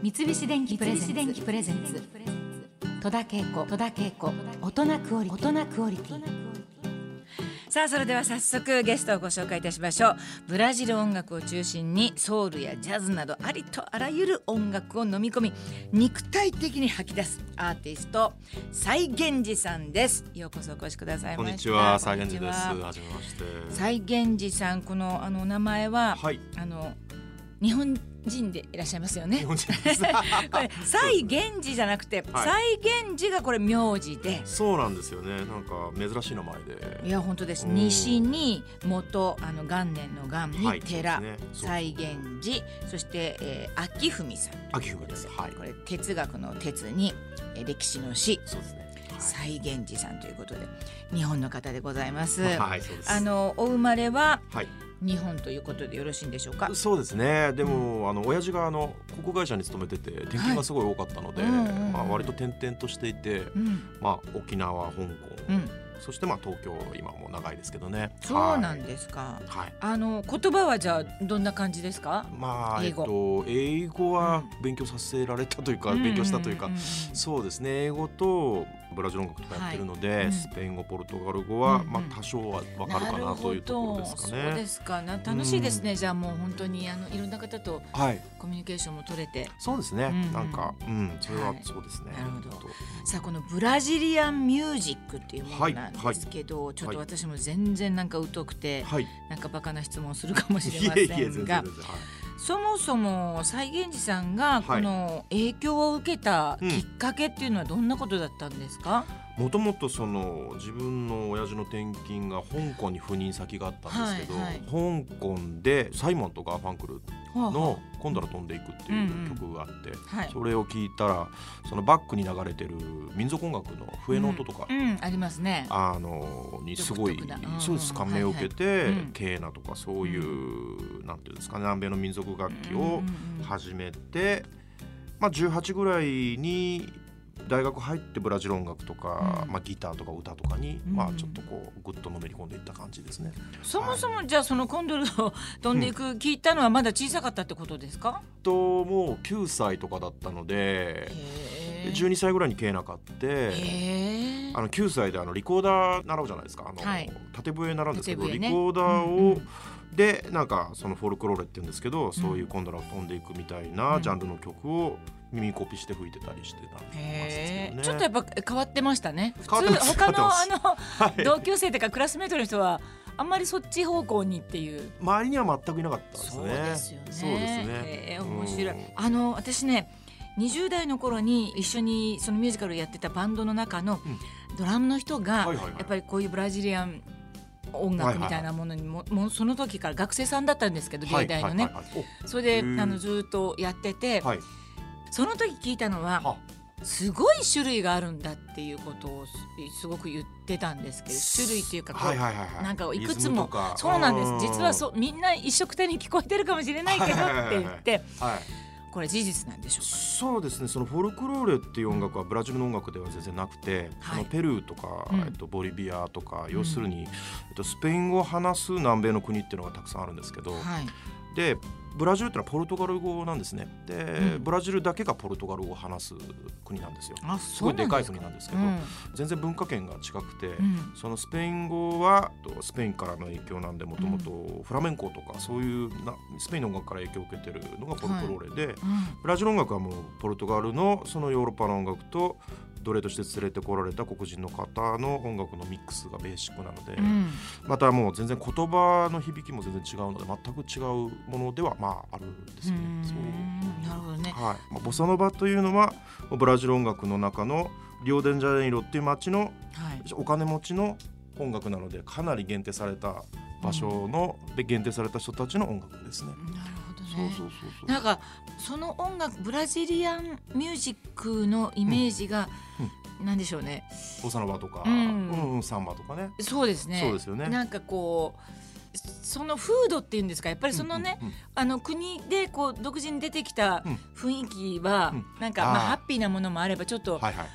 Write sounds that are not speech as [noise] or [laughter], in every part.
三菱電機プレゼンツ。戸田恵子。戸田恵子。大人クオリティ。大人クオリティ。さあそれでは早速ゲストをご紹介いたしましょう。ブラジル音楽を中心にソウルやジャズなどありとあらゆる音楽を飲み込み肉体的に吐き出すアーティスト西源寺さんです。ようこそお越しくださいました。こんにちは、サイゲンジこんにです。ちははじめまして。西源寺さんこのあのお名前は、はい。あの日本人でいらっしゃいますよね。[laughs] これ西源寺じゃなくて、はい西源寺がこれ名字でそうなんですよね。なんか珍しい名前で。いや本当ですうん西に元あの元年の元にはい寺、そうですねそう西源寺そして、えー、秋文さん秋文です。はい。これ哲学の哲に、えー歴史の史そうですね。西源寺さんということで日本の方でございます。はい、はいそうです。あのお生まれははい。日本ということでよろしいんでしょうか？そうですね。でも、あの親父があの航空会社に勤めてて転勤がすごい多かったので、はいうんうんうん。まあ割と転々としていて、うん。まあ沖縄、香港、うん、そしてまあ東京今も長いですけどね。そうなんですか。はい。はい。あの言葉はじゃあどんな感じですか？まあえっ英語と英語は勉強させられたというか、勉強したというかんんんんそうですね英語とブラジル音楽とかやってるので、はいうんスペイン語ポルトガル語は、うんうんまあ多少はわかるかなというところですかなるほどそうでね。すか。な楽しいですね。じゃあもう本当にあのいろんな方とはい、コミュニケーションも取れて。そうですね。うんうんなんか、うん、それははいそうですね。なるほどとさあこのブラジリアンミュージックっていうものなんですけど、ちょっとはい。私も全然なんか疎くて、はい。なんかバカな質問をするかもしれませんがそもそも Saigenji さんがこの影響を受けたきっかけっていうのはどんなことだったんですか、もともとその自分の親父の転勤が香港に赴任先があったんですけど、はい香港でサイモンとガーファンクルはあのは「今度は飛んでいく」ってうんういうん曲があって、あはい。それを聞いたらそのバックに流れてる民族音楽の笛の音とか、うん、うんありますね。あのにすごいそうです感銘を受けて、はいはい。うんケーナとかそういう、なんていうんですかね南米の民族楽器をうんうんうん。始めて、まあ、18ぐらいに大学入ってブラジル音楽とか、うんまあ、ギターとか歌とかに、うんまあ、ちょっとこうぐっとのめり込んでいった感じですね。そもそもじゃあそのコンドルを飛んでいく聞いたのはまだ小さかったってことですか？ともう9歳とかだったので12歳ぐらいにケーナ買って。あの9歳であのリコーダー習うじゃないですかあの、はい縦笛習うんですけど、ねリコーダーを、うんうんでなんかそのフォルクローレって言うんですけど、そういう今度は飛んでいくみたいなうんジャンルの曲を耳コピして吹いてたりしてたんですへーけどね。ちょっとやっぱ変わってましたね。普通他のあのはい同級生とかクラスメートの人はあんまりそっち方向にっていう。周りには全くいなかったですね。そうですよね。そうですね面白いうん。あの私ね。20代の頃に一緒にそのミュージカルをやってたバンドの中のドラムの人がやっぱりこういうブラジリアン音楽みたいなものにももうその時から学生さんだったんですけど芸大のね。それであのずっとやってて。その時聞いたのはは。すごい種類があるんだっていうことをすすごく言ってたんですけど種類っていうかこう。なんかいくつもそうなんです。実はそうみんな一緒くたに聞こえてるかもしれないけどって言ってはい。これ事実なんでしょうか？そうですね。そのフォルクローレっていう音楽はブラジルの音楽では全然なくて、はい。そのペルーとか、うん。えっと、ボリビアとか要するに、えっと、スペイン語を話す南米の国っていうのがたくさんあるんですけど、はい。でブラジルってのはポルトガル語なんですね。で、うん。ブラジルだけがポルトガル語を話す国なんですよ。あすごいでかい国なんですけど、うん。全然文化圏が違くて、うん。そのスペイン語はとスペインからの影響なんでもともとフラメンコとかそういうなスペインの音楽から影響を受けてるのがポルトローレで、うん。ブラジル音楽はもうポルトガルのそのヨーロッパの音楽と奴隷として連れてこられた黒人の方の音楽のミックスがベーシックなので、うん。またもう全然言葉の響きも全然違うので全く違うものではまああるんですよね。うん。そう。なるほどね。はい。まあ、ボサノバというのはブラジル音楽の中のリオデンジャネイロっていう街のはい。お金持ちの音楽なのでかなり限定された場所の、で限定された人たちの音楽ですね。なるほどねそうそうそうそう。なんかその音楽ブラジリアンミュージックのイメージが、なんでしょうね。ボサノバとか、ううんんうん、サンバとかね。そうですね。そうですよね。なんかこうその風土っていうんですかやっぱりそのね、あの国でこう独自に出てきたうん。雰囲気は、うん。なんかまあハッピーなものもあればちょっとはいはい。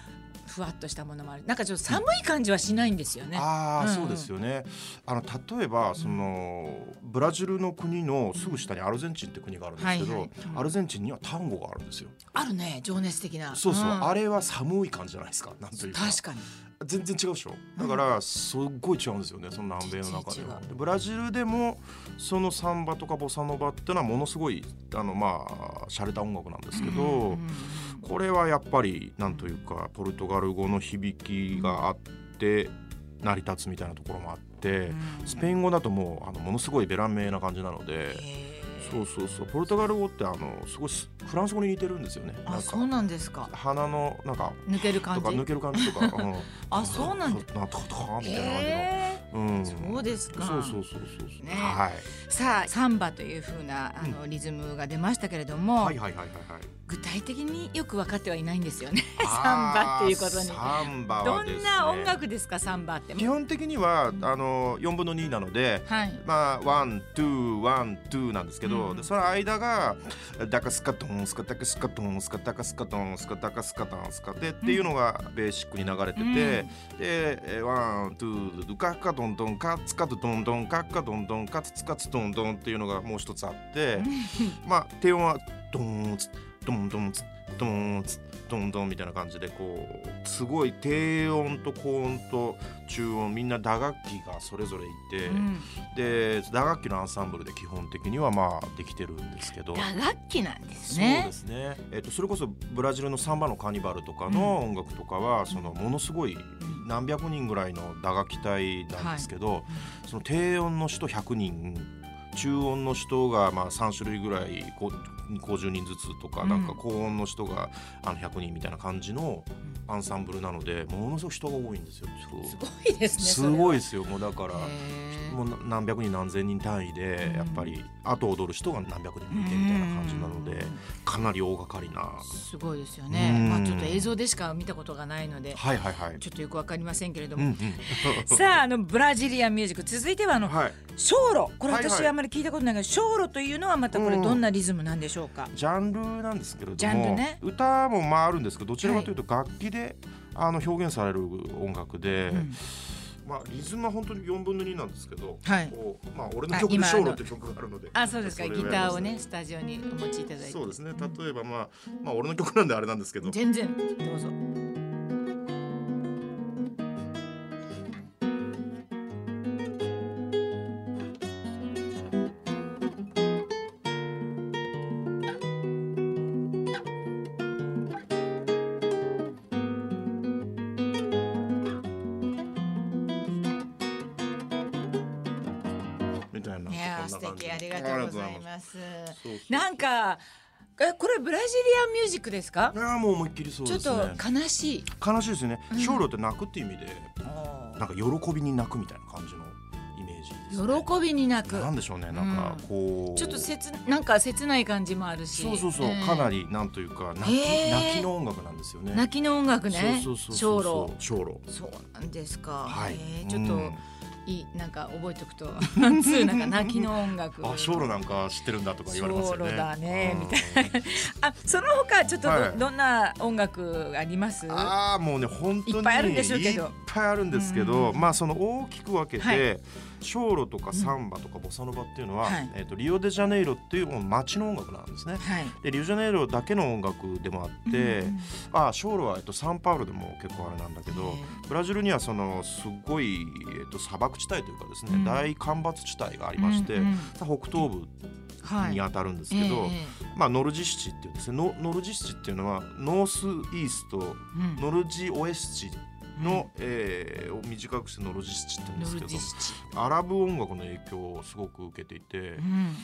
ふわっとしたものもあるなんかちょっと寒い感じはしないんですよね。ああ、そうですよね。あの例えばそのブラジルの国のすぐ下にアルゼンチンって国があるんですけど、はいはいうんアルゼンチンにはタンゴがあるんですよ。あるね情熱的な。そうそう、んあれは寒い感じじゃないですか。なんというか。確かに。全然違うでしょだからすっごい違うんですよねその南米の中ではでブラジルでもそのサンバとかボサノバっていうのはものすごいあのまあ洒落た音楽なんですけど、うんうんこれはやっぱりなんというかポルトガル語の響きがあって成り立つみたいなところもあってうんスペイン語だともうあのものすごいベラン名な感じなのでそうそうそうポルトガル語ってあのすごいフランス語に似てるんですよねなんあそうなんですか。鼻のなんか抜ける感じ。とか抜ける感じとか、うん、[laughs] あそうなんだなんとかとかみたいな感じの。へうん、ーそうですか。そうそうそうそう。ねはい。さあサンバという風なあのリズムが出ましたけれども、はいはいはいはいはい。具体的によく分かってはいないんですよね。サンバっていうことに。サンバね。んな音楽ですかサンバって？基本的にはあの四分の二なので。はい。まあ one two one two なんですけど、うんでその間がダカスカトンスカタカスカトンスカタカスカトンスカタカスカトンスカテっていうのがベーシックに流れてて、でえー one two ドゥカッカドンドンカツカトドンドンカッカドンドンカツツカツドンドンっていうのがもう一つあって、まあ低音はドーンツドンドンツドンツドンドンみたいな感じでこうすごい低音と高音と中音みんな打楽器がそれぞれいて、うんで打楽器のアンサンブルで基本的にはまあできてるんですけど。打楽器なんですねそうで。すね、えっとそれこそブラジルのサンバのカーニバルとかの音楽とかは、そのものすごい何百人ぐらいの打楽器隊なんですけど、その低音の人100人中音の人がまあ3種類ぐらいこ50人ずつとか、うんなんか高音の人があの100人みたいな感じのアンサンブルなのでものすごく人が多いんですよ。すごいですね。すごいい。ですよもうだから。もうな何百人何千人単位でうん。やっぱり後を踊る人が何百人もいてみたいな感じなのでかなり大掛かりな。すごいですよね。うん。まあちょっと映像でしか見たことがないので。はいはいはい。ちょっとよくわかりませんけれども、うんうん。[laughs] さああのブラジリアンミュージック続いてはあのはい。ショーロこれはいはい。私あまり聞いたことないけど、ショーロというのはまたこれどんなリズムなんでしょうか、ジャンルなんですけれジども、ャンルね。歌もまああるんですけどどちらかというと楽器で、あの表現される音楽で、うんまあリズムは本当に4分の2なんですけど、はい。こうまあ俺のあ曲で今「ショーロ」って曲があるのであそうですか。ギターをねスタジオにお持ちいただいて。そうですね。例えばまあまあ俺の曲なんであれなんですけど。全然どうぞ素敵ありがとうございます。なんかえこれブラジリアンミュージックですか？いやーもう思いっきりそうちょっと悲しい。悲しいですね、うん。ショーロって泣くっていう意味でなんか喜びに泣くみたいな感じのイメージです、ね、喜びに泣く。なんでしょうねなんかこう、ちょっと切なんか切ない感じもあるし。そうそうそう、えーかなりなんというか泣き,、へー。泣きの音楽なんですよね。泣きの音楽ね。そうそうそうショーそう。ロショーロそうなんですか、はい、えー。ちょっと、うんいいなんか覚えておくとなんつうなんか泣きの音楽。あショーロなんか知ってるんだとか言われますよね。ショだねうん。みたいあその他ちょっとど,、はい。どんな音楽あります？ああもうね本当にいっぱいあるんでしょうけど。いっぱいあるんですけど、うん。まあその大きく分けて、はいショーロとかサンバとかボサノバっていうのは、はい。えっ、とリオデジャネイロっていう街の音楽なんですね。はい。でリオデジャネイロだけの音楽でもあって、うんうんあショーロは、えっと、サンパウロでも結構あれなんだけど、えブラジルにはそのすごい、えっと、砂漠地帯というかですね、うん。大干ばつ地帯がありまして、うんうん北東部はい。に当たるんですけど、えまあ、ノルジシチっていうですね。ノノルジシチっていうのはノースイーストノルジオエスチの、えーを短くしてノルジシチって言うんですノけどアラブ音楽の影響をすごく受けていて、うん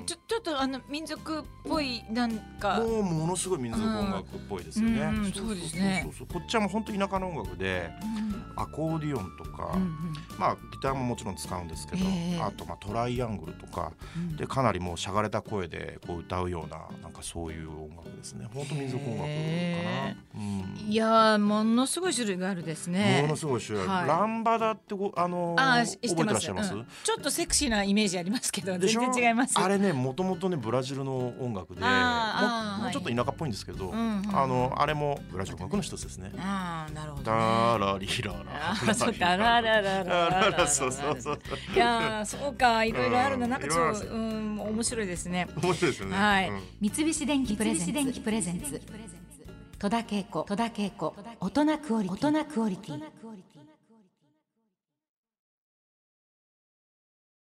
なちょちょっとあの民族っぽいなんか。もうものすごい民族音楽っぽいですよね。うん。うんそうですねそう。そうこっちはもう本当田舎の音楽でうん。アコーディオンとか、うんまあギターももちろん使うんですけど、ええ。あとまあトライアングルとかうん。でかなりもうしゃがれた声でこう歌うようななんかそういう音楽ですね。本当民族音楽かな。へうん。いやーものすごい種類があるですね。ものすごい種類、はい。ランバダってごあのーあ覚えてらっしゃいます？うん。ちょっとセクシーなイメージありますけど全然違います。あれねもともとねブラジルの音楽でもうちょっと田舎っぽいんですけど、あのあれもブラジル音楽の一つですね。ああなるほど、ね、ダラリラあ [laughs] ラーそうかラララララララそうそうそういやーそうかいろいろあるのうんなんかちょっとうん面白いですね。面白いですよね。はい。うん。三菱電機プレゼンツ。戸田恵子。戸田恵子。大人クオリティ。大人クオリティ